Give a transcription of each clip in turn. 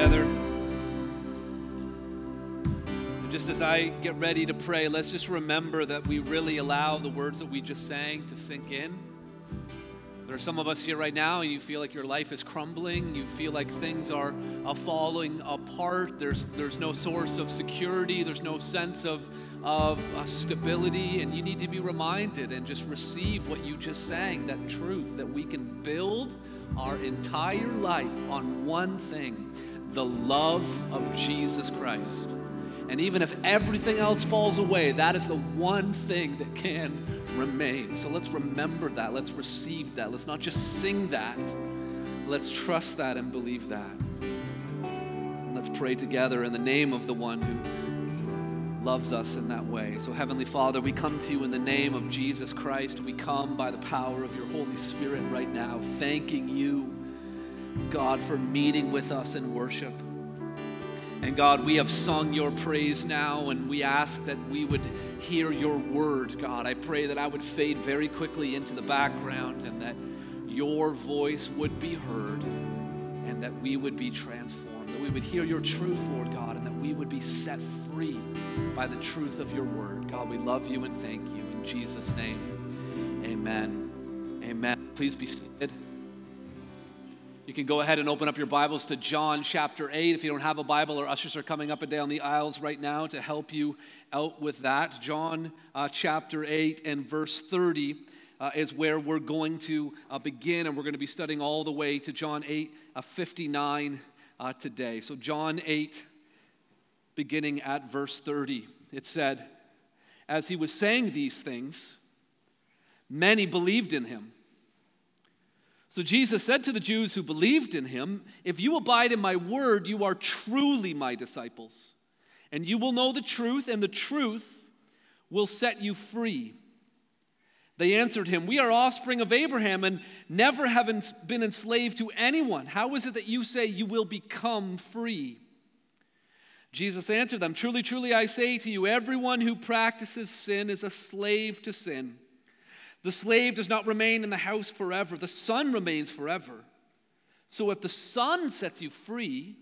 together. And just as I get ready to pray, let's just remember that we really allow the words that we just sang to sink in. There are some of us here right now, and you feel like your life is crumbling. You feel like things are uh, falling apart. There's, there's no source of security. There's no sense of, of uh, stability. And you need to be reminded and just receive what you just sang that truth that we can build our entire life on one thing the love of Jesus Christ. And even if everything else falls away, that is the one thing that can remain. So let's remember that. Let's receive that. Let's not just sing that. Let's trust that and believe that. And let's pray together in the name of the one who loves us in that way. So, Heavenly Father, we come to you in the name of Jesus Christ. We come by the power of your Holy Spirit right now, thanking you, God, for meeting with us in worship. And God, we have sung your praise now, and we ask that we would hear your word, God. I pray that I would fade very quickly into the background and that your voice would be heard and that we would be transformed, that we would hear your truth, Lord God, and that we would be set free by the truth of your word. God, we love you and thank you. In Jesus' name, amen. Amen. Please be seated. You can go ahead and open up your Bibles to John chapter 8. If you don't have a Bible, our ushers are coming up and down the aisles right now to help you out with that. John uh, chapter 8 and verse 30 uh, is where we're going to uh, begin, and we're going to be studying all the way to John 8 uh, 59 uh, today. So, John 8, beginning at verse 30, it said, As he was saying these things, many believed in him. So Jesus said to the Jews who believed in him, If you abide in my word, you are truly my disciples, and you will know the truth, and the truth will set you free. They answered him, We are offspring of Abraham and never have been enslaved to anyone. How is it that you say you will become free? Jesus answered them, Truly, truly, I say to you, everyone who practices sin is a slave to sin. The slave does not remain in the house forever, the son remains forever. So if the son sets you free,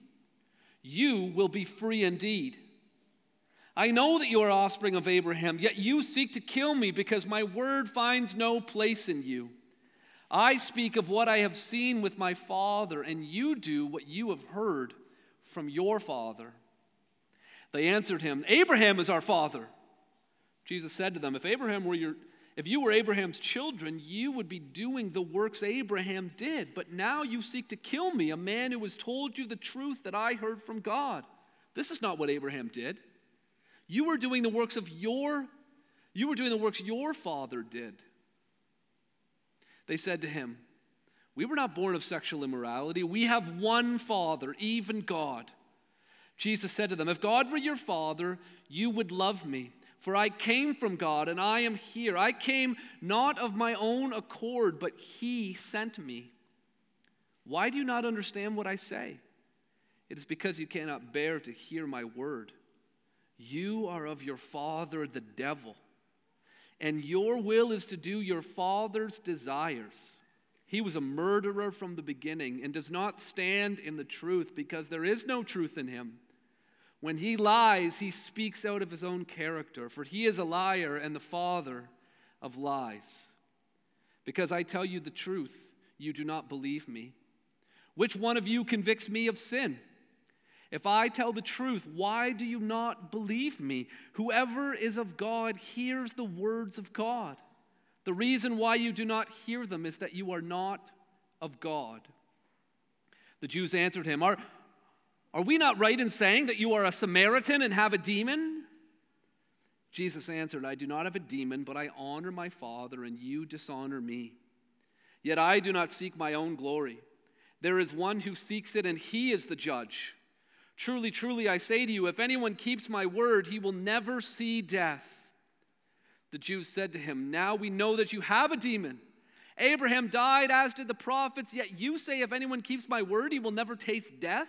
you will be free indeed. I know that you are offspring of Abraham, yet you seek to kill me because my word finds no place in you. I speak of what I have seen with my father, and you do what you have heard from your father. They answered him, Abraham is our father. Jesus said to them, If Abraham were your if you were Abraham's children, you would be doing the works Abraham did. But now you seek to kill me, a man who has told you the truth that I heard from God. This is not what Abraham did. You were doing the works of your you were doing the works your father did. They said to him, We were not born of sexual immorality. We have one father, even God. Jesus said to them, If God were your father, you would love me for I came from God and I am here. I came not of my own accord, but He sent me. Why do you not understand what I say? It is because you cannot bear to hear my word. You are of your father, the devil, and your will is to do your father's desires. He was a murderer from the beginning and does not stand in the truth because there is no truth in him. When he lies, he speaks out of his own character, for he is a liar and the father of lies. Because I tell you the truth, you do not believe me. Which one of you convicts me of sin? If I tell the truth, why do you not believe me? Whoever is of God hears the words of God. The reason why you do not hear them is that you are not of God. The Jews answered him, Are, are we not right in saying that you are a Samaritan and have a demon? Jesus answered, I do not have a demon, but I honor my Father, and you dishonor me. Yet I do not seek my own glory. There is one who seeks it, and he is the judge. Truly, truly, I say to you, if anyone keeps my word, he will never see death. The Jews said to him, Now we know that you have a demon. Abraham died, as did the prophets, yet you say, If anyone keeps my word, he will never taste death.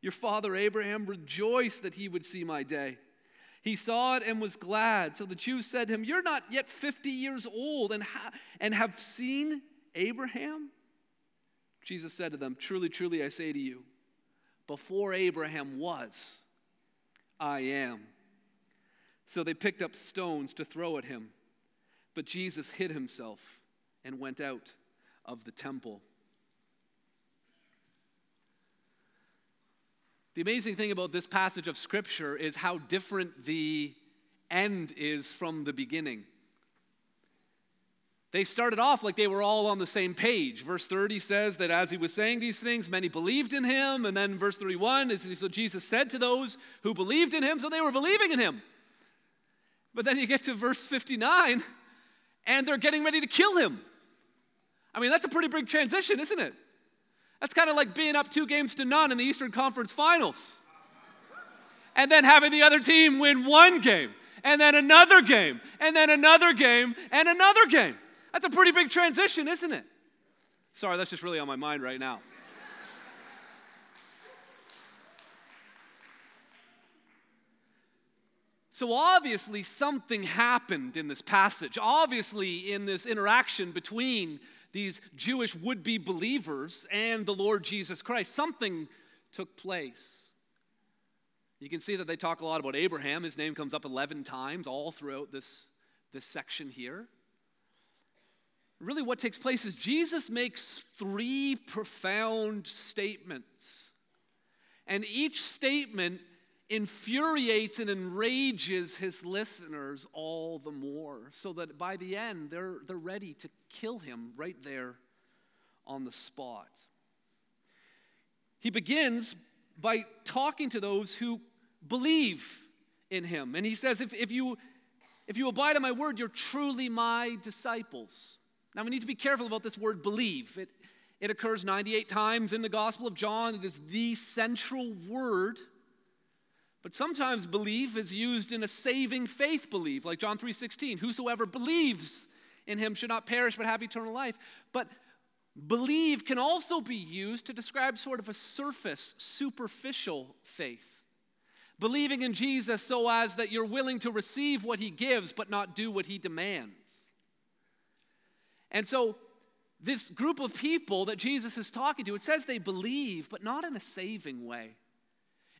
Your father Abraham rejoiced that he would see my day. He saw it and was glad. So the Jews said to him, You're not yet 50 years old and, ha- and have seen Abraham? Jesus said to them, Truly, truly, I say to you, before Abraham was, I am. So they picked up stones to throw at him. But Jesus hid himself and went out of the temple. The amazing thing about this passage of Scripture is how different the end is from the beginning. They started off like they were all on the same page. Verse 30 says that as he was saying these things, many believed in him. And then verse 31 is so Jesus said to those who believed in him, so they were believing in him. But then you get to verse 59, and they're getting ready to kill him. I mean, that's a pretty big transition, isn't it? That's kind of like being up two games to none in the Eastern Conference Finals. And then having the other team win one game, and then another game, and then another game, and another game. That's a pretty big transition, isn't it? Sorry, that's just really on my mind right now. So, obviously, something happened in this passage. Obviously, in this interaction between these Jewish would be believers and the Lord Jesus Christ, something took place. You can see that they talk a lot about Abraham. His name comes up 11 times all throughout this, this section here really what takes place is Jesus makes three profound statements. And each statement infuriates and enrages his listeners all the more, so that by the end, they're, they're ready to kill him right there on the spot. He begins by talking to those who believe in him. And he says, if, if, you, if you abide in my word, you're truly my disciples. Now, we need to be careful about this word believe. It, it occurs 98 times in the Gospel of John. It is the central word. But sometimes belief is used in a saving faith belief, like John 3:16, whosoever believes in him should not perish but have eternal life. But believe can also be used to describe sort of a surface, superficial faith. Believing in Jesus so as that you're willing to receive what he gives but not do what he demands. And so, this group of people that Jesus is talking to, it says they believe, but not in a saving way.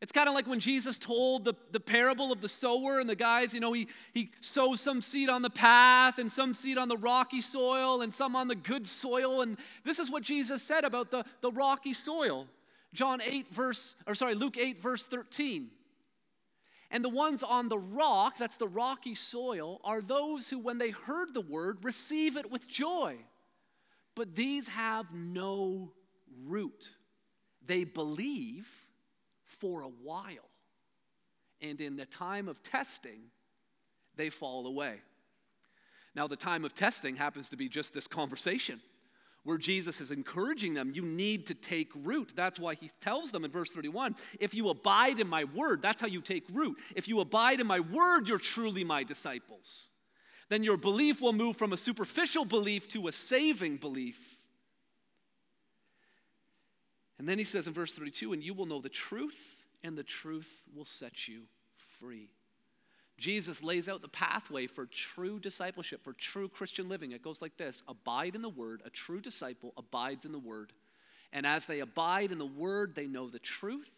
It's kind of like when Jesus told the, the parable of the sower and the guys, you know, he, he sows some seed on the path and some seed on the rocky soil and some on the good soil. And this is what Jesus said about the, the rocky soil. John 8, verse, or sorry, Luke 8, verse 13. And the ones on the rock, that's the rocky soil, are those who, when they heard the word, receive it with joy. But these have no root. They believe for a while. And in the time of testing, they fall away. Now, the time of testing happens to be just this conversation where Jesus is encouraging them, you need to take root. That's why he tells them in verse 31 if you abide in my word, that's how you take root. If you abide in my word, you're truly my disciples. Then your belief will move from a superficial belief to a saving belief. And then he says in verse 32 and you will know the truth, and the truth will set you free. Jesus lays out the pathway for true discipleship, for true Christian living. It goes like this Abide in the word. A true disciple abides in the word. And as they abide in the word, they know the truth.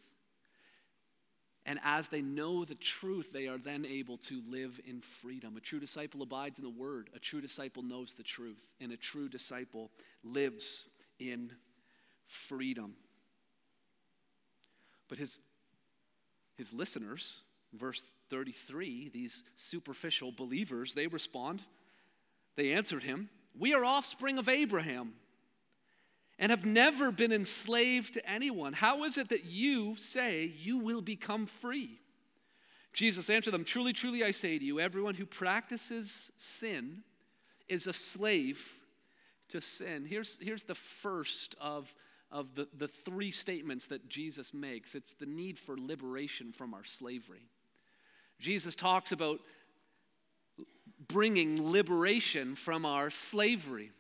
And as they know the truth, they are then able to live in freedom. A true disciple abides in the word. A true disciple knows the truth. And a true disciple lives in freedom. But his, his listeners, verse 33, these superficial believers, they respond. They answered him, We are offspring of Abraham and have never been enslaved to anyone. How is it that you say you will become free? Jesus answered them, Truly, truly, I say to you, everyone who practices sin is a slave to sin. Here's, here's the first of of the, the three statements that Jesus makes. It's the need for liberation from our slavery. Jesus talks about bringing liberation from our slavery,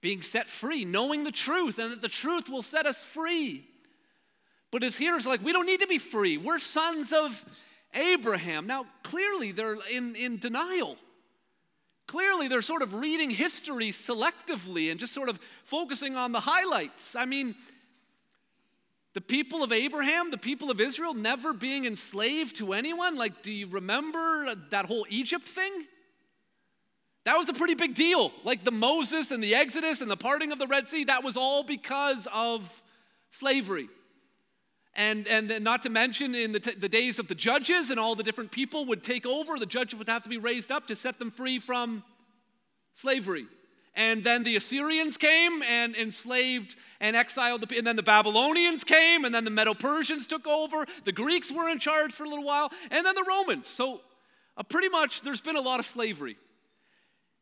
being set free, knowing the truth, and that the truth will set us free. But his hearers are like, we don't need to be free. We're sons of Abraham. Now, clearly, they're in, in denial. Clearly, they're sort of reading history selectively and just sort of focusing on the highlights. I mean, the people of Abraham, the people of Israel, never being enslaved to anyone. Like, do you remember that whole Egypt thing? That was a pretty big deal. Like the Moses and the Exodus and the parting of the Red Sea, that was all because of slavery. And, and not to mention, in the, t- the days of the judges, and all the different people would take over, the judges would have to be raised up to set them free from slavery. And then the Assyrians came and enslaved and exiled, the, and then the Babylonians came, and then the Medo Persians took over. The Greeks were in charge for a little while, and then the Romans. So, uh, pretty much, there's been a lot of slavery.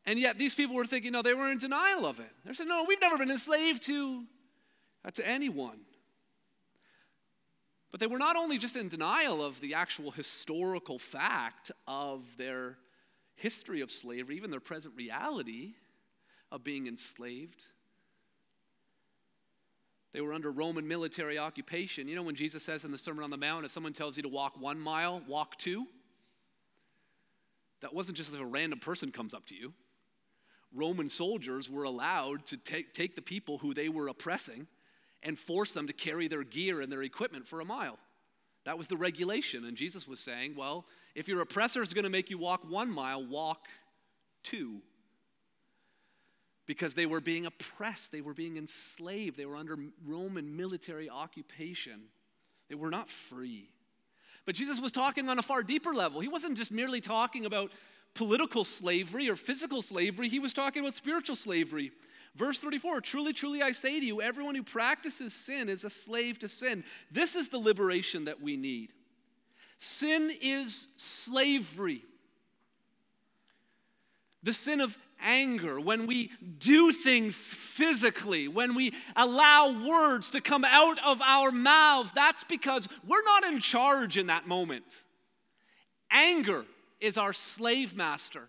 And yet, these people were thinking, no, they were in denial of it. They said, no, we've never been enslaved to, uh, to anyone. But they were not only just in denial of the actual historical fact of their history of slavery, even their present reality of being enslaved. They were under Roman military occupation. You know, when Jesus says in the Sermon on the Mount, if someone tells you to walk one mile, walk two, that wasn't just if a random person comes up to you. Roman soldiers were allowed to take, take the people who they were oppressing and force them to carry their gear and their equipment for a mile. That was the regulation. And Jesus was saying, well, if your oppressor is going to make you walk one mile, walk two. Because they were being oppressed, they were being enslaved, they were under Roman military occupation. They were not free. But Jesus was talking on a far deeper level. He wasn't just merely talking about political slavery or physical slavery, he was talking about spiritual slavery. Verse 34 Truly, truly, I say to you, everyone who practices sin is a slave to sin. This is the liberation that we need. Sin is slavery. The sin of anger, when we do things physically, when we allow words to come out of our mouths, that's because we're not in charge in that moment. Anger is our slave master,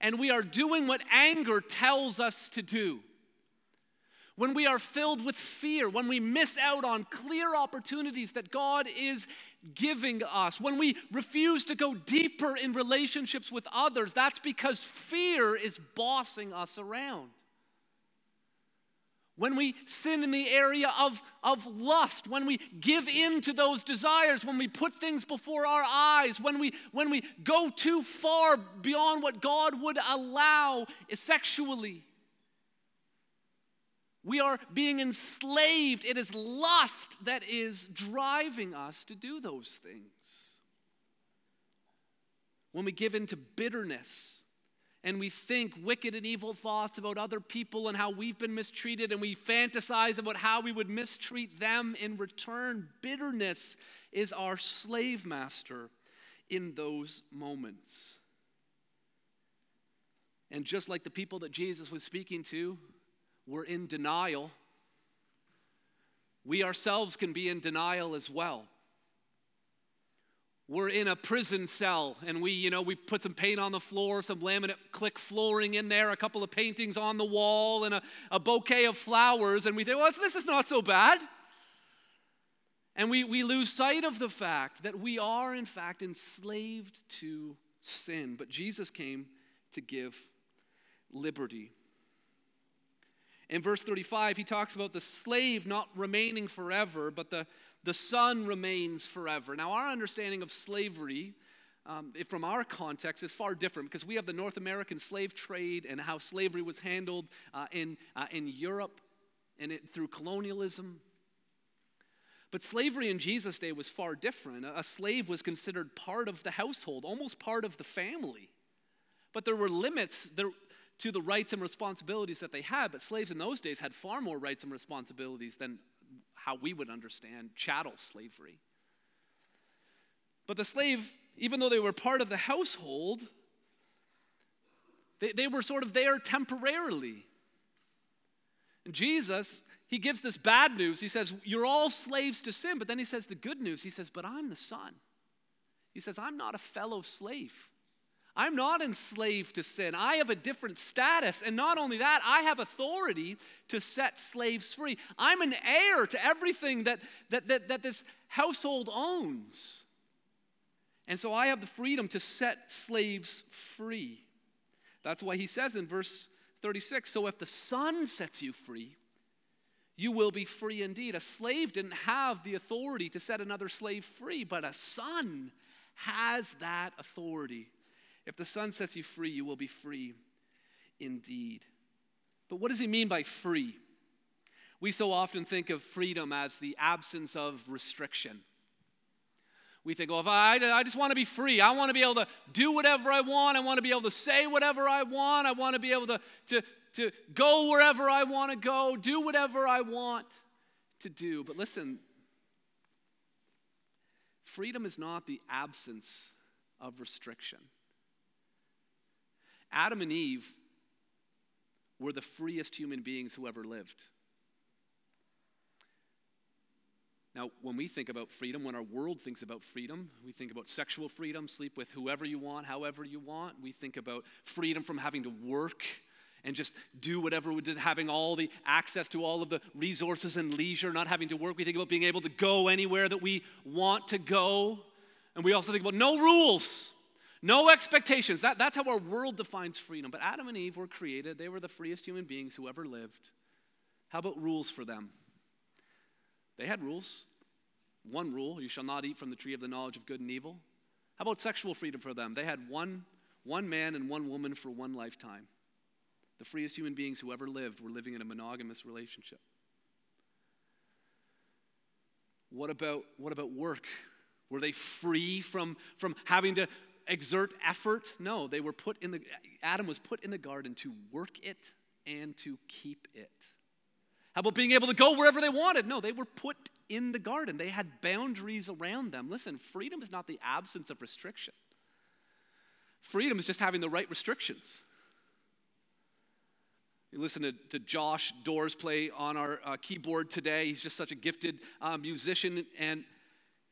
and we are doing what anger tells us to do when we are filled with fear, when we miss out on clear opportunities that God is giving us, when we refuse to go deeper in relationships with others, that's because fear is bossing us around. When we sin in the area of, of lust, when we give in to those desires, when we put things before our eyes, when we, when we go too far beyond what God would allow sexually, we are being enslaved. It is lust that is driving us to do those things. When we give in to bitterness and we think wicked and evil thoughts about other people and how we've been mistreated, and we fantasize about how we would mistreat them in return, bitterness is our slave master in those moments. And just like the people that Jesus was speaking to, we're in denial, we ourselves can be in denial as well. We're in a prison cell and we, you know, we put some paint on the floor, some laminate click flooring in there, a couple of paintings on the wall, and a, a bouquet of flowers, and we think, well, this is not so bad. And we, we lose sight of the fact that we are, in fact, enslaved to sin. But Jesus came to give liberty. In verse 35, he talks about the slave not remaining forever, but the, the son remains forever. Now, our understanding of slavery um, from our context is far different because we have the North American slave trade and how slavery was handled uh, in, uh, in Europe and it, through colonialism. But slavery in Jesus' day was far different. A slave was considered part of the household, almost part of the family. But there were limits. There, to the rights and responsibilities that they had, but slaves in those days had far more rights and responsibilities than how we would understand chattel slavery. But the slave, even though they were part of the household, they, they were sort of there temporarily. And Jesus, he gives this bad news. He says, You're all slaves to sin. But then he says the good news. He says, But I'm the son. He says, I'm not a fellow slave. I'm not enslaved to sin. I have a different status. And not only that, I have authority to set slaves free. I'm an heir to everything that, that, that, that this household owns. And so I have the freedom to set slaves free. That's why he says in verse 36 So if the Son sets you free, you will be free indeed. A slave didn't have the authority to set another slave free, but a son has that authority. If the Son sets you free, you will be free indeed. But what does he mean by free? We so often think of freedom as the absence of restriction. We think, well, if I, I just want to be free. I want to be able to do whatever I want. I want to be able to say whatever I want. I want to be able to, to, to go wherever I want to go, do whatever I want to do. But listen, freedom is not the absence of restriction. Adam and Eve were the freest human beings who ever lived. Now, when we think about freedom, when our world thinks about freedom, we think about sexual freedom, sleep with whoever you want, however you want. We think about freedom from having to work and just do whatever we did, having all the access to all of the resources and leisure, not having to work. We think about being able to go anywhere that we want to go. And we also think about no rules. No expectations. That, that's how our world defines freedom. But Adam and Eve were created, they were the freest human beings who ever lived. How about rules for them? They had rules. One rule you shall not eat from the tree of the knowledge of good and evil. How about sexual freedom for them? They had one, one man and one woman for one lifetime. The freest human beings who ever lived were living in a monogamous relationship. What about, what about work? Were they free from, from having to exert effort. No, they were put in the, Adam was put in the garden to work it and to keep it. How about being able to go wherever they wanted? No, they were put in the garden. They had boundaries around them. Listen, freedom is not the absence of restriction, freedom is just having the right restrictions. You listen to, to Josh Doors play on our uh, keyboard today. He's just such a gifted uh, musician. And,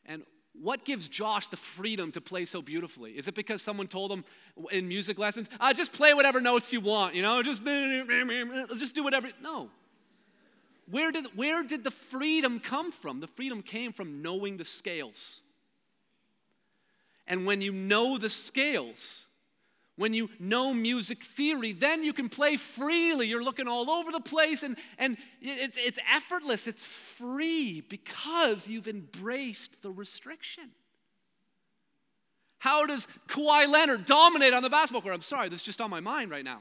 and what gives Josh the freedom to play so beautifully? Is it because someone told him in music lessons, just play whatever notes you want, you know, just, just do whatever? No. Where did, where did the freedom come from? The freedom came from knowing the scales. And when you know the scales, when you know music theory, then you can play freely. You're looking all over the place, and, and it's, it's effortless, it's free because you've embraced the restriction. How does Kawhi Leonard dominate on the basketball court? I'm sorry, that's just on my mind right now.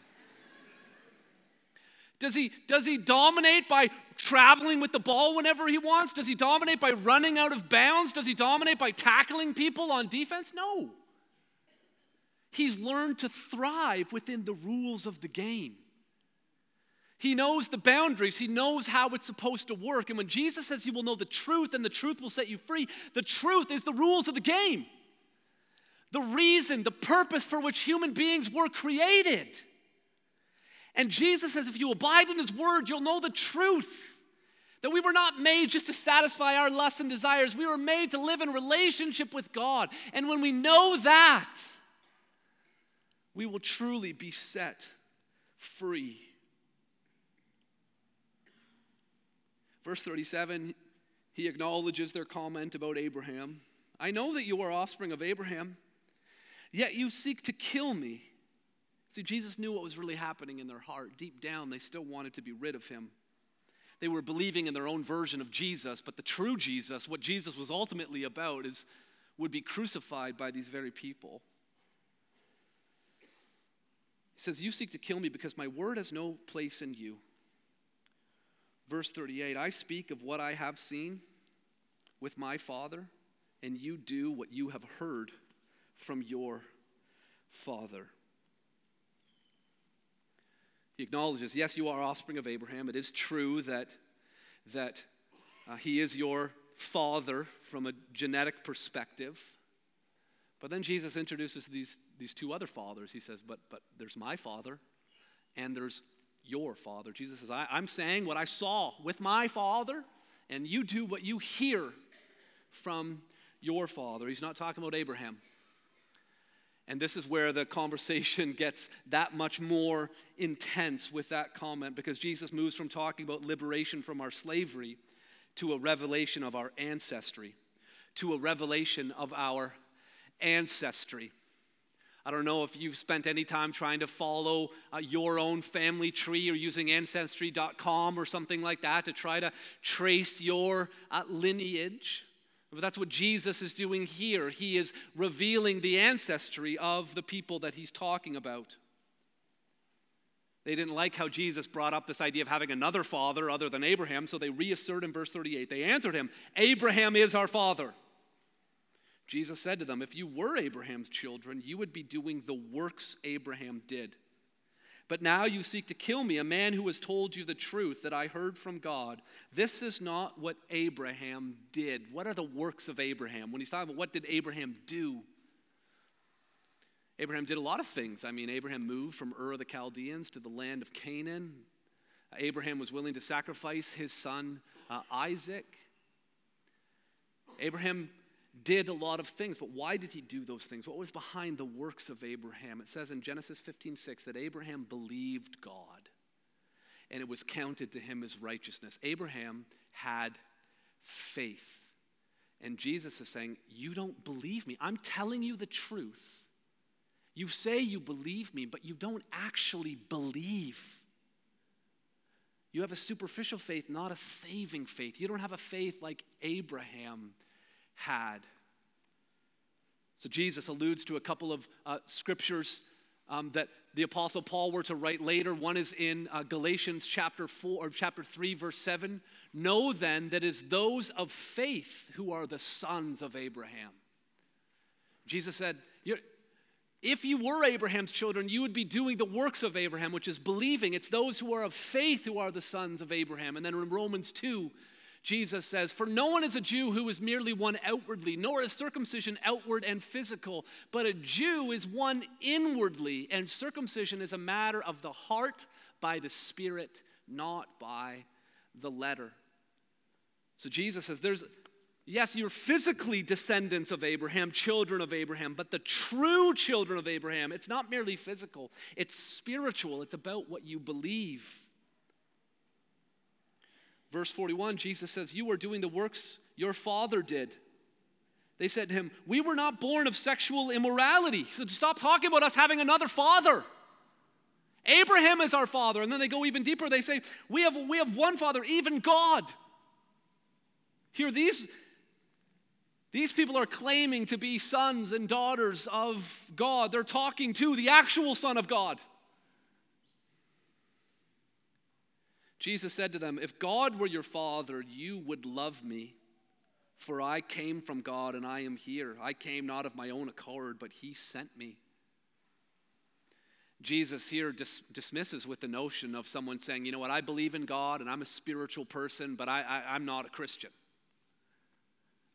Does he, does he dominate by traveling with the ball whenever he wants? Does he dominate by running out of bounds? Does he dominate by tackling people on defense? No. He's learned to thrive within the rules of the game. He knows the boundaries. He knows how it's supposed to work. And when Jesus says you will know the truth and the truth will set you free, the truth is the rules of the game. The reason, the purpose for which human beings were created. And Jesus says if you abide in his word, you'll know the truth. That we were not made just to satisfy our lusts and desires. We were made to live in relationship with God. And when we know that, we will truly be set free. Verse 37, he acknowledges their comment about Abraham. I know that you are offspring of Abraham, yet you seek to kill me. See, Jesus knew what was really happening in their heart. Deep down, they still wanted to be rid of him. They were believing in their own version of Jesus, but the true Jesus, what Jesus was ultimately about, is would be crucified by these very people. He says, You seek to kill me because my word has no place in you. Verse 38 I speak of what I have seen with my Father, and you do what you have heard from your Father. He acknowledges, yes, you are offspring of Abraham. It is true that, that uh, he is your father from a genetic perspective. But then Jesus introduces these, these two other fathers. He says, but, but there's my father, and there's your father. Jesus says, I, am saying what I saw with my father, and you do what you hear from your father. He's not talking about Abraham. And this is where the conversation gets that much more intense with that comment because Jesus moves from talking about liberation from our slavery to a revelation of our ancestry, to a revelation of our ancestry. I don't know if you've spent any time trying to follow uh, your own family tree or using ancestry.com or something like that to try to trace your uh, lineage. But that's what Jesus is doing here. He is revealing the ancestry of the people that he's talking about. They didn't like how Jesus brought up this idea of having another father other than Abraham, so they reassert in verse 38. They answered him, Abraham is our father. Jesus said to them, If you were Abraham's children, you would be doing the works Abraham did. But now you seek to kill me, a man who has told you the truth that I heard from God. This is not what Abraham did. What are the works of Abraham? When he's talking about what did Abraham do? Abraham did a lot of things. I mean, Abraham moved from Ur of the Chaldeans to the land of Canaan. Abraham was willing to sacrifice his son uh, Isaac. Abraham did a lot of things, but why did he do those things? What was behind the works of Abraham? It says in Genesis 15 6 that Abraham believed God and it was counted to him as righteousness. Abraham had faith. And Jesus is saying, You don't believe me. I'm telling you the truth. You say you believe me, but you don't actually believe. You have a superficial faith, not a saving faith. You don't have a faith like Abraham had. So Jesus alludes to a couple of uh, scriptures um, that the apostle paul were to write later. One is in uh, galatians chapter 4 or chapter 3 verse 7 know then that it is those of faith who are the sons of abraham. Jesus said if you were abraham's children you would be doing the works of abraham which is believing. It's those who are of faith who are the sons of abraham. And then in romans 2 Jesus says, For no one is a Jew who is merely one outwardly, nor is circumcision outward and physical, but a Jew is one inwardly, and circumcision is a matter of the heart by the Spirit, not by the letter. So Jesus says, There's, yes, you're physically descendants of Abraham, children of Abraham, but the true children of Abraham, it's not merely physical, it's spiritual, it's about what you believe. Verse 41, Jesus says, You are doing the works your father did. They said to him, We were not born of sexual immorality. So Stop talking about us having another father. Abraham is our father. And then they go even deeper. They say, We have, we have one father, even God. Here, these, these people are claiming to be sons and daughters of God. They're talking to the actual Son of God. Jesus said to them, If God were your father, you would love me, for I came from God and I am here. I came not of my own accord, but he sent me. Jesus here dis- dismisses with the notion of someone saying, you know what, I believe in God and I'm a spiritual person, but I, I, am not a Christian.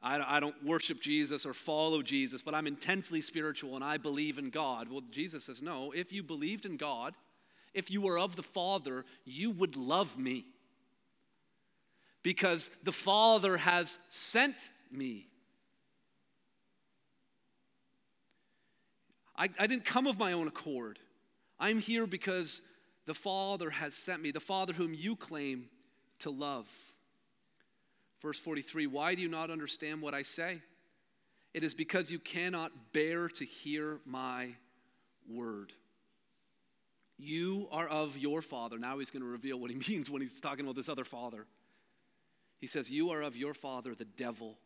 I, I don't worship Jesus or follow Jesus, but I'm intensely spiritual and I believe in God. Well, Jesus says, no, if you believed in God, if you were of the Father, you would love me. Because the Father has sent me. I, I didn't come of my own accord. I'm here because the Father has sent me, the Father whom you claim to love. Verse 43 Why do you not understand what I say? It is because you cannot bear to hear my word. You are of your father. Now he's going to reveal what he means when he's talking about this other father. He says, You are of your father, the devil,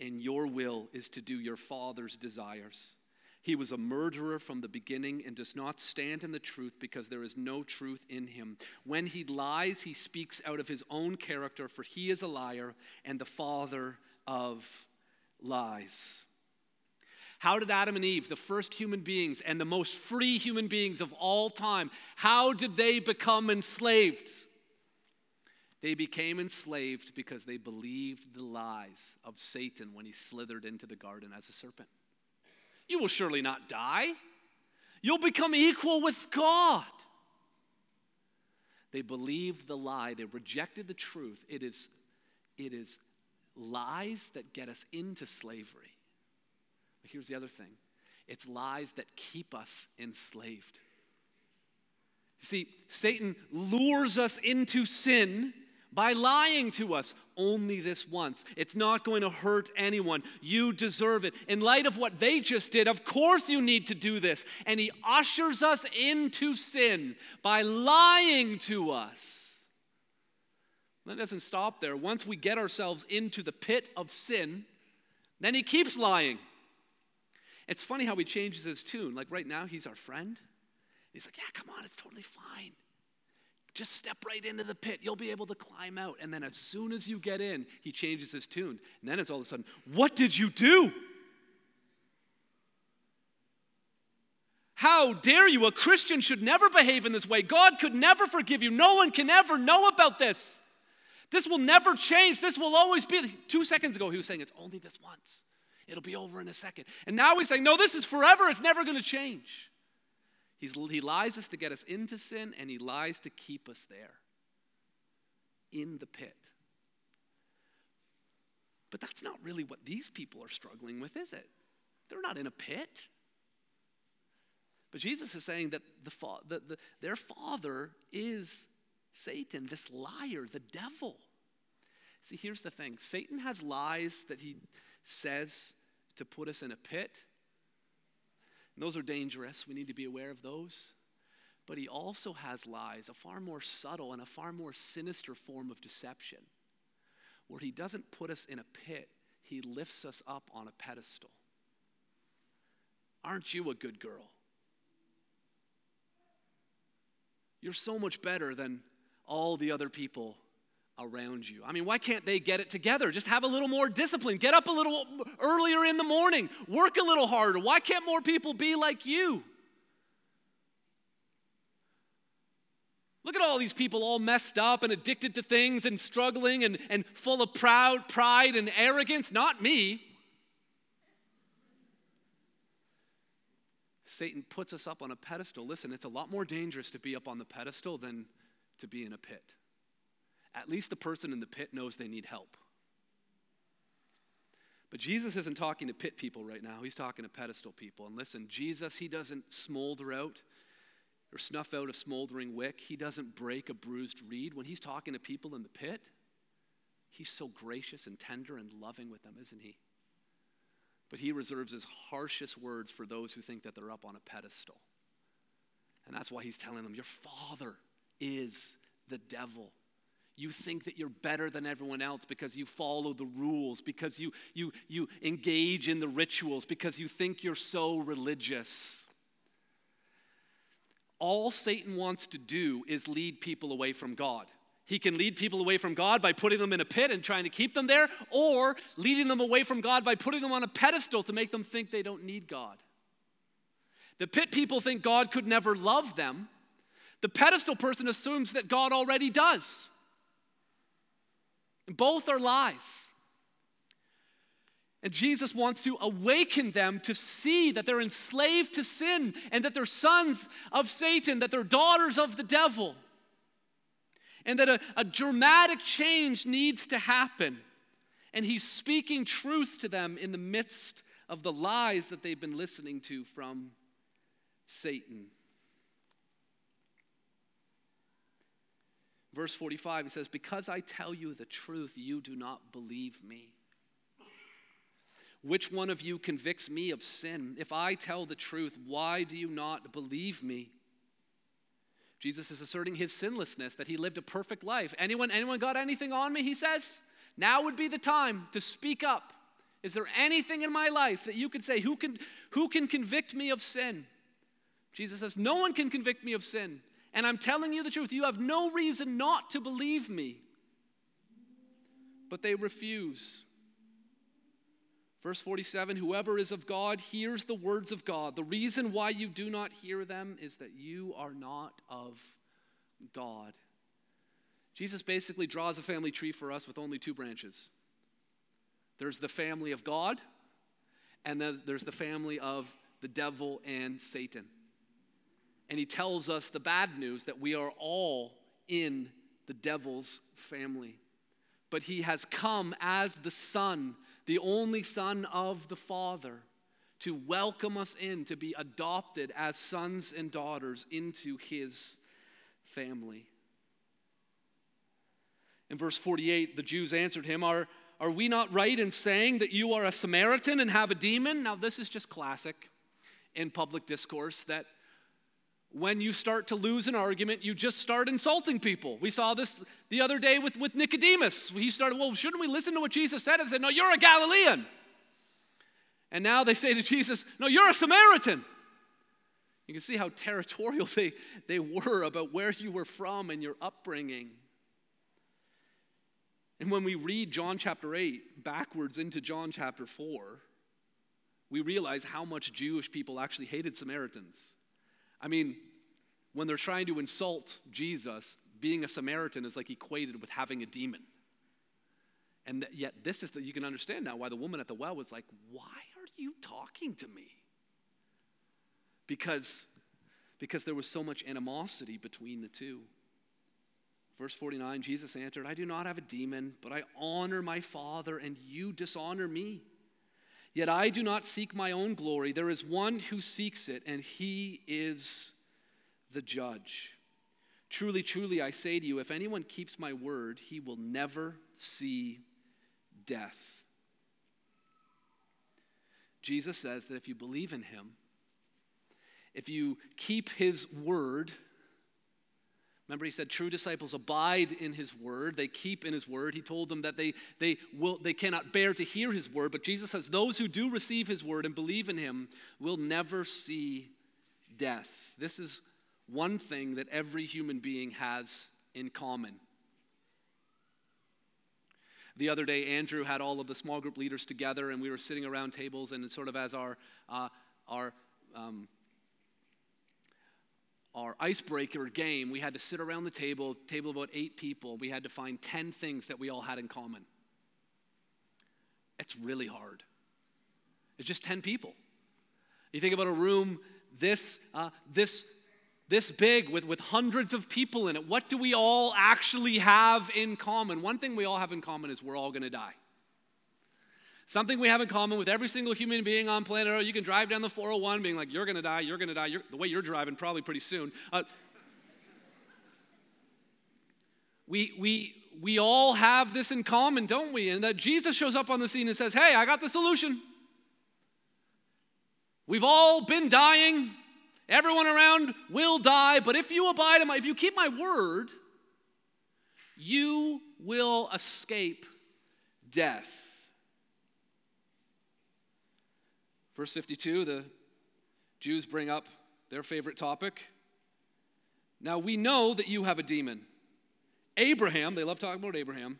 and your will is to do your father's desires. He was a murderer from the beginning and does not stand in the truth because there is no truth in him. When he lies, he speaks out of his own character, for he is a liar and the father of lies. How did Adam and Eve, the first human beings and the most free human beings of all time, how did they become enslaved? They became enslaved because they believed the lies of Satan when he slithered into the garden as a serpent. You will surely not die. You'll become equal with God. They believed the lie, they rejected the truth. It is, it is lies that get us into slavery. Here's the other thing it's lies that keep us enslaved. See, Satan lures us into sin by lying to us only this once. It's not going to hurt anyone. You deserve it. In light of what they just did, of course you need to do this. And he ushers us into sin by lying to us. That doesn't stop there. Once we get ourselves into the pit of sin, then he keeps lying. It's funny how he changes his tune. Like right now, he's our friend. He's like, Yeah, come on, it's totally fine. Just step right into the pit. You'll be able to climb out. And then as soon as you get in, he changes his tune. And then it's all of a sudden, What did you do? How dare you? A Christian should never behave in this way. God could never forgive you. No one can ever know about this. This will never change. This will always be. Two seconds ago, he was saying it's only this once. It'll be over in a second. And now he's saying, no, this is forever. It's never going to change. He's, he lies us to get us into sin, and he lies to keep us there in the pit. But that's not really what these people are struggling with, is it? They're not in a pit. But Jesus is saying that the, the, the, their father is Satan, this liar, the devil. See, here's the thing Satan has lies that he says to put us in a pit and those are dangerous. We need to be aware of those. But he also has lies, a far more subtle and a far more sinister form of deception, where he doesn't put us in a pit, he lifts us up on a pedestal. Aren't you a good girl? You're so much better than all the other people around you. I mean, why can't they get it together? Just have a little more discipline. Get up a little earlier in the morning. Work a little harder. Why can't more people be like you? Look at all these people all messed up and addicted to things and struggling and, and full of proud pride and arrogance. Not me. Satan puts us up on a pedestal. Listen, it's a lot more dangerous to be up on the pedestal than to be in a pit at least the person in the pit knows they need help. But Jesus isn't talking to pit people right now. He's talking to pedestal people. And listen, Jesus, he doesn't smolder out or snuff out a smoldering wick. He doesn't break a bruised reed. When he's talking to people in the pit, he's so gracious and tender and loving with them, isn't he? But he reserves his harshest words for those who think that they're up on a pedestal. And that's why he's telling them, Your father is the devil. You think that you're better than everyone else because you follow the rules, because you, you, you engage in the rituals, because you think you're so religious. All Satan wants to do is lead people away from God. He can lead people away from God by putting them in a pit and trying to keep them there, or leading them away from God by putting them on a pedestal to make them think they don't need God. The pit people think God could never love them. The pedestal person assumes that God already does. Both are lies. And Jesus wants to awaken them to see that they're enslaved to sin and that they're sons of Satan, that they're daughters of the devil, and that a, a dramatic change needs to happen. And he's speaking truth to them in the midst of the lies that they've been listening to from Satan. Verse 45, he says, Because I tell you the truth, you do not believe me. Which one of you convicts me of sin? If I tell the truth, why do you not believe me? Jesus is asserting his sinlessness, that he lived a perfect life. Anyone, anyone got anything on me? He says, now would be the time to speak up. Is there anything in my life that you could say, who can, who can convict me of sin? Jesus says, no one can convict me of sin. And I'm telling you the truth. You have no reason not to believe me. But they refuse. Verse 47 Whoever is of God hears the words of God. The reason why you do not hear them is that you are not of God. Jesus basically draws a family tree for us with only two branches there's the family of God, and then there's the family of the devil and Satan. And he tells us the bad news that we are all in the devil's family. But he has come as the Son, the only Son of the Father, to welcome us in, to be adopted as sons and daughters into his family. In verse 48, the Jews answered him, Are, are we not right in saying that you are a Samaritan and have a demon? Now, this is just classic in public discourse that when you start to lose an argument, you just start insulting people. We saw this the other day with, with Nicodemus. He started, Well, shouldn't we listen to what Jesus said? And said, No, you're a Galilean. And now they say to Jesus, No, you're a Samaritan. You can see how territorial they, they were about where you were from and your upbringing. And when we read John chapter 8 backwards into John chapter 4, we realize how much Jewish people actually hated Samaritans. I mean, when they're trying to insult Jesus, being a Samaritan is like equated with having a demon. And yet, this is that you can understand now why the woman at the well was like, Why are you talking to me? Because, because there was so much animosity between the two. Verse 49 Jesus answered, I do not have a demon, but I honor my Father, and you dishonor me. Yet I do not seek my own glory. There is one who seeks it, and he is the judge. Truly, truly, I say to you, if anyone keeps my word, he will never see death. Jesus says that if you believe in him, if you keep his word, Remember, he said, True disciples abide in his word. They keep in his word. He told them that they, they, will, they cannot bear to hear his word. But Jesus says, Those who do receive his word and believe in him will never see death. This is one thing that every human being has in common. The other day, Andrew had all of the small group leaders together, and we were sitting around tables, and sort of as our, uh, our um, our icebreaker game, we had to sit around the table, table about eight people. We had to find 10 things that we all had in common. It's really hard. It's just 10 people. You think about a room this, uh, this, this big with, with hundreds of people in it. What do we all actually have in common? One thing we all have in common is we're all going to die. Something we have in common with every single human being on planet Earth. You can drive down the 401 being like, you're going to die, you're going to die. You're, the way you're driving, probably pretty soon. Uh, we, we, we all have this in common, don't we? And that Jesus shows up on the scene and says, Hey, I got the solution. We've all been dying. Everyone around will die, but if you abide in my, if you keep my word, you will escape death. Verse 52, the Jews bring up their favorite topic. Now we know that you have a demon. Abraham, they love talking about Abraham.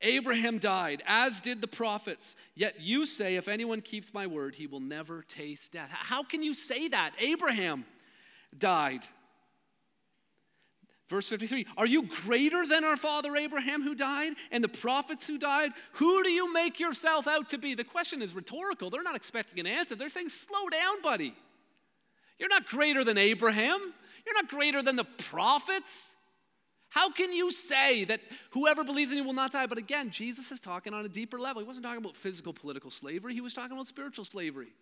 Abraham died, as did the prophets. Yet you say, if anyone keeps my word, he will never taste death. How can you say that? Abraham died. Verse 53 Are you greater than our father Abraham who died and the prophets who died? Who do you make yourself out to be? The question is rhetorical. They're not expecting an answer. They're saying, Slow down, buddy. You're not greater than Abraham, you're not greater than the prophets. How can you say that whoever believes in you will not die? But again, Jesus is talking on a deeper level. He wasn't talking about physical political slavery, he was talking about spiritual slavery.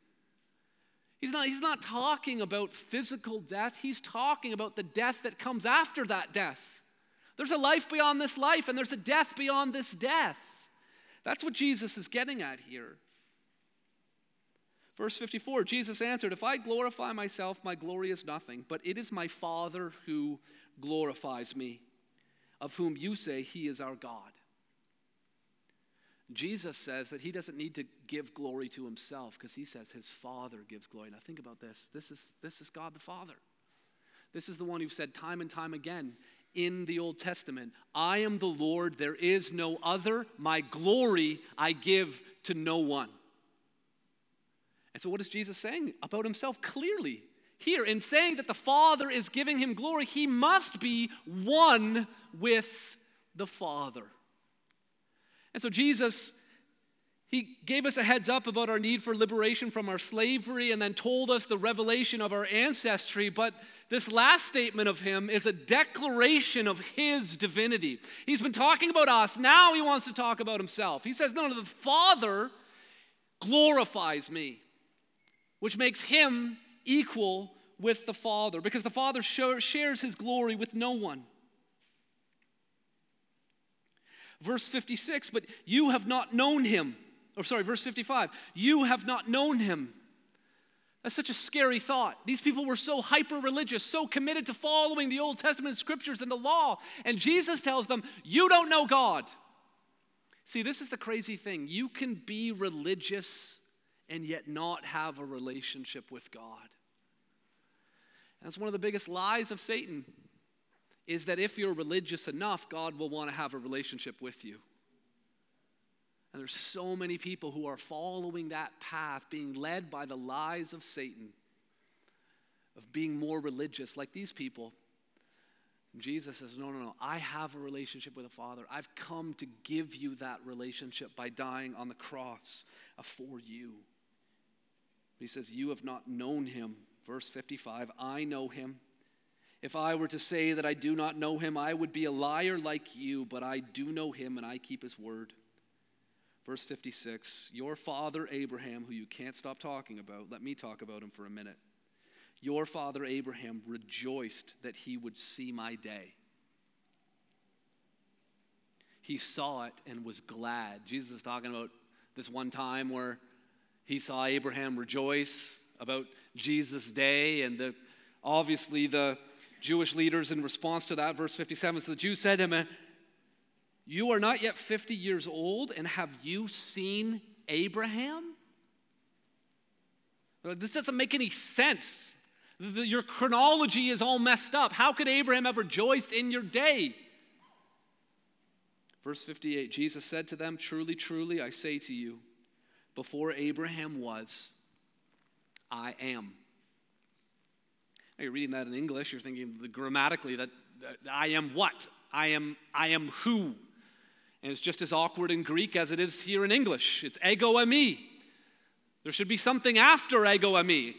He's not, he's not talking about physical death, he's talking about the death that comes after that death. There's a life beyond this life, and there's a death beyond this death. That's what Jesus is getting at here. Verse 54 Jesus answered, If I glorify myself, my glory is nothing, but it is my Father who glorifies me, of whom you say he is our God. Jesus says that he doesn't need to give glory to himself because he says his Father gives glory. Now, think about this this is, this is God the Father. This is the one who said time and time again in the Old Testament I am the Lord, there is no other. My glory I give to no one. And so, what is Jesus saying about himself? Clearly, here, in saying that the Father is giving him glory, he must be one with the Father. And so Jesus He gave us a heads up about our need for liberation from our slavery and then told us the revelation of our ancestry. But this last statement of him is a declaration of his divinity. He's been talking about us. Now he wants to talk about himself. He says, No, the Father glorifies me, which makes him equal with the Father because the Father shares his glory with no one. Verse 56, but you have not known him. Or sorry, verse 55, you have not known him. That's such a scary thought. These people were so hyper religious, so committed to following the Old Testament scriptures and the law. And Jesus tells them, You don't know God. See, this is the crazy thing. You can be religious and yet not have a relationship with God. That's one of the biggest lies of Satan is that if you're religious enough, God will want to have a relationship with you. And there's so many people who are following that path, being led by the lies of Satan, of being more religious, like these people. Jesus says, No, no, no. I have a relationship with the Father. I've come to give you that relationship by dying on the cross uh, for you. He says, You have not known him Verse 55 I know him. If I were to say that I do not know him, I would be a liar like you, but I do know him and I keep his word. Verse 56 Your father Abraham, who you can't stop talking about, let me talk about him for a minute. Your father Abraham rejoiced that he would see my day. He saw it and was glad. Jesus is talking about this one time where he saw Abraham rejoice about Jesus' day, and the, obviously the Jewish leaders, in response to that, verse 57, so the Jews said to him, uh, You are not yet 50 years old, and have you seen Abraham? This doesn't make any sense. Your chronology is all messed up. How could Abraham have rejoiced in your day? Verse 58 Jesus said to them, Truly, truly, I say to you, before Abraham was, I am. Now you're reading that in English, you're thinking grammatically that, that I am what? I am, I am who? And it's just as awkward in Greek as it is here in English. It's ego eimi. There should be something after ego eimi.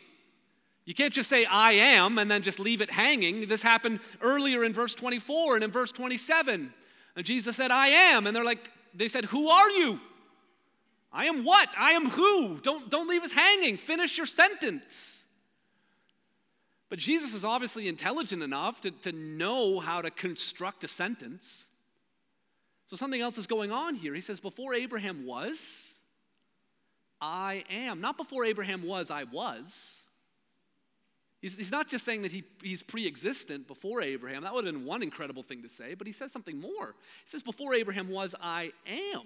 You can't just say I am and then just leave it hanging. This happened earlier in verse 24 and in verse 27. And Jesus said, I am. And they're like, they said, Who are you? I am what? I am who? Don't, don't leave us hanging. Finish your sentence. But Jesus is obviously intelligent enough to, to know how to construct a sentence. So something else is going on here. He says, Before Abraham was, I am. Not before Abraham was, I was. He's, he's not just saying that he, he's pre existent before Abraham. That would have been one incredible thing to say, but he says something more. He says, Before Abraham was, I am.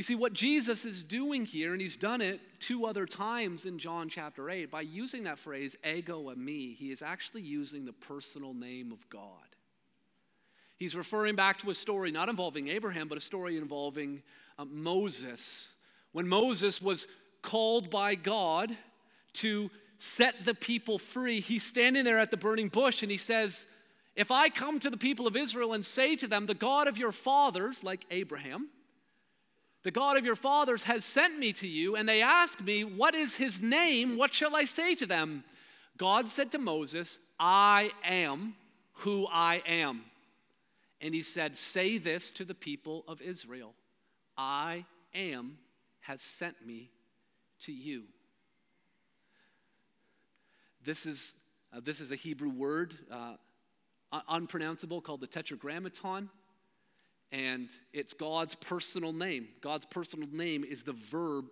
You see, what Jesus is doing here, and he's done it two other times in John chapter 8, by using that phrase, ego eimi, he is actually using the personal name of God. He's referring back to a story not involving Abraham, but a story involving uh, Moses. When Moses was called by God to set the people free, he's standing there at the burning bush and he says, If I come to the people of Israel and say to them, The God of your fathers, like Abraham, the God of your fathers has sent me to you, and they ask me, What is his name? What shall I say to them? God said to Moses, I am who I am. And he said, Say this to the people of Israel I am has sent me to you. This is, uh, this is a Hebrew word, uh, unpronounceable, called the tetragrammaton and it's God's personal name. God's personal name is the verb,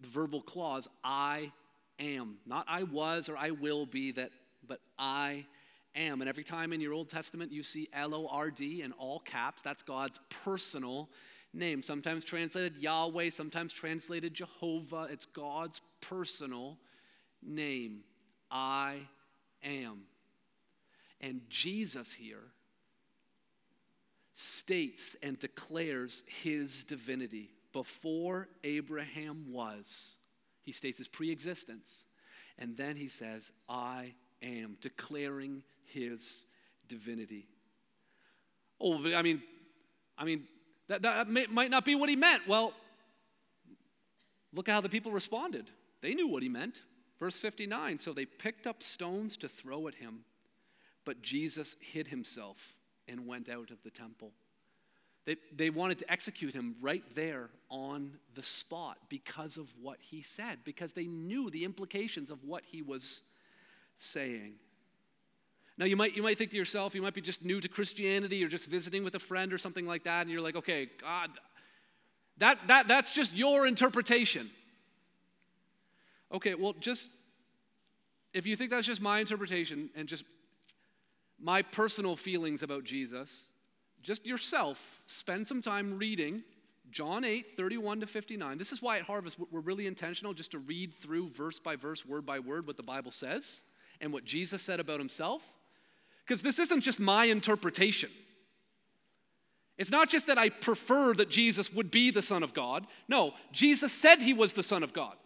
the verbal clause, I am. Not I was or I will be, that, but I am. And every time in your Old Testament you see L O R D in all caps, that's God's personal name. Sometimes translated Yahweh, sometimes translated Jehovah. It's God's personal name. I am. And Jesus here states and declares his divinity before Abraham was. He states his pre existence. And then he says, I am, declaring his divinity. Oh, I mean, I mean, That, that may, might not be what he meant. Well, look at how the people responded. They knew what he meant. Verse 59 So they picked up stones to throw at him, but Jesus hid himself and went out of the temple. They, they wanted to execute him right there on the spot because of what he said, because they knew the implications of what he was saying. Now, you might, you might think to yourself, you might be just new to Christianity or just visiting with a friend or something like that, and you're like, okay, God, that, that, that's just your interpretation. Okay, well, just if you think that's just my interpretation and just my personal feelings about Jesus, just yourself, spend some time reading John 8, 31 to 59. This is why at Harvest we're really intentional just to read through verse by verse, word by word, what the Bible says and what Jesus said about himself. Because this isn't just my interpretation. It's not just that I prefer that Jesus would be the Son of God. No, Jesus said he was the Son of God.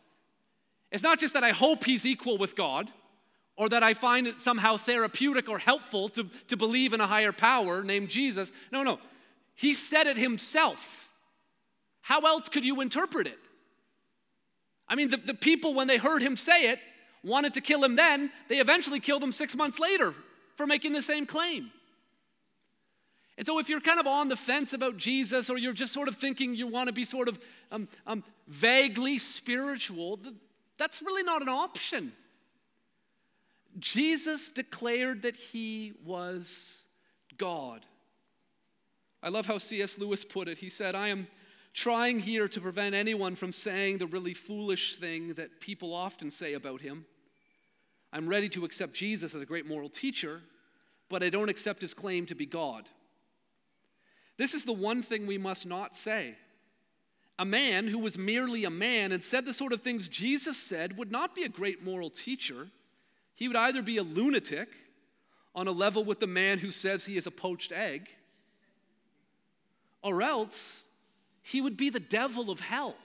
It's not just that I hope he's equal with God or that I find it somehow therapeutic or helpful to, to believe in a higher power named Jesus. No, no. He said it himself. How else could you interpret it? I mean, the, the people, when they heard him say it, wanted to kill him then. They eventually killed him six months later for making the same claim. And so, if you're kind of on the fence about Jesus, or you're just sort of thinking you want to be sort of um, um, vaguely spiritual, that's really not an option. Jesus declared that he was God. I love how C.S. Lewis put it. He said, I am trying here to prevent anyone from saying the really foolish thing that people often say about him. I'm ready to accept Jesus as a great moral teacher, but I don't accept his claim to be God. This is the one thing we must not say. A man who was merely a man and said the sort of things Jesus said would not be a great moral teacher he would either be a lunatic on a level with the man who says he is a poached egg, or else he would be the devil of hell.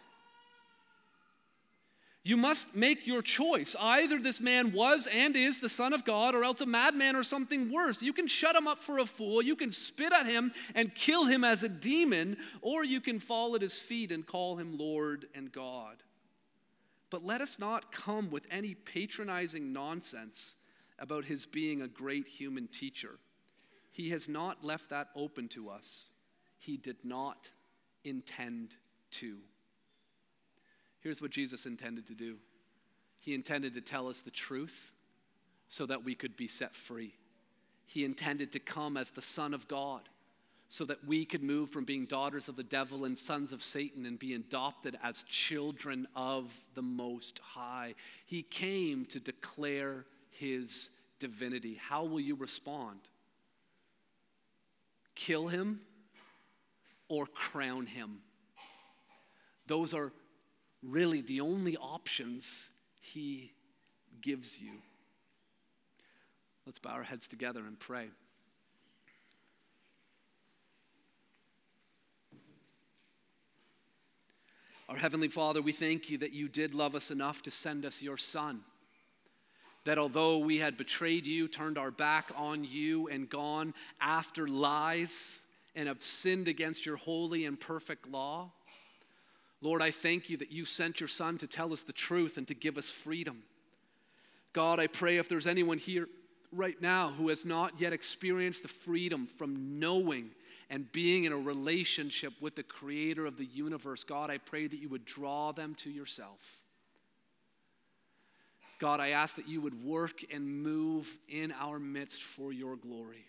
You must make your choice. Either this man was and is the Son of God, or else a madman or something worse. You can shut him up for a fool, you can spit at him and kill him as a demon, or you can fall at his feet and call him Lord and God. But let us not come with any patronizing nonsense about his being a great human teacher. He has not left that open to us. He did not intend to. Here's what Jesus intended to do He intended to tell us the truth so that we could be set free. He intended to come as the Son of God so that we could move from being daughters of the devil and sons of Satan and be adopted as children of the Most High. He came to declare his divinity. How will you respond? Kill him or crown him? Those are really the only options he gives you. Let's bow our heads together and pray. Our Heavenly Father, we thank you that you did love us enough to send us your Son. That although we had betrayed you, turned our back on you, and gone after lies, and have sinned against your holy and perfect law, Lord, I thank you that you sent your Son to tell us the truth and to give us freedom. God, I pray if there's anyone here right now who has not yet experienced the freedom from knowing and being in a relationship with the creator of the universe, God, I pray that you would draw them to yourself. God, I ask that you would work and move in our midst for your glory.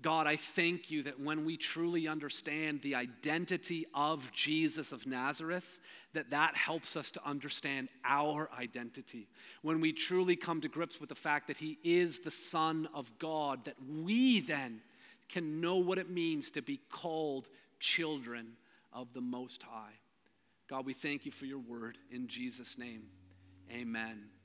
God, I thank you that when we truly understand the identity of Jesus of Nazareth, that that helps us to understand our identity. When we truly come to grips with the fact that he is the Son of God, that we then can know what it means to be called children of the Most High. God, we thank you for your word in Jesus' name. Amen.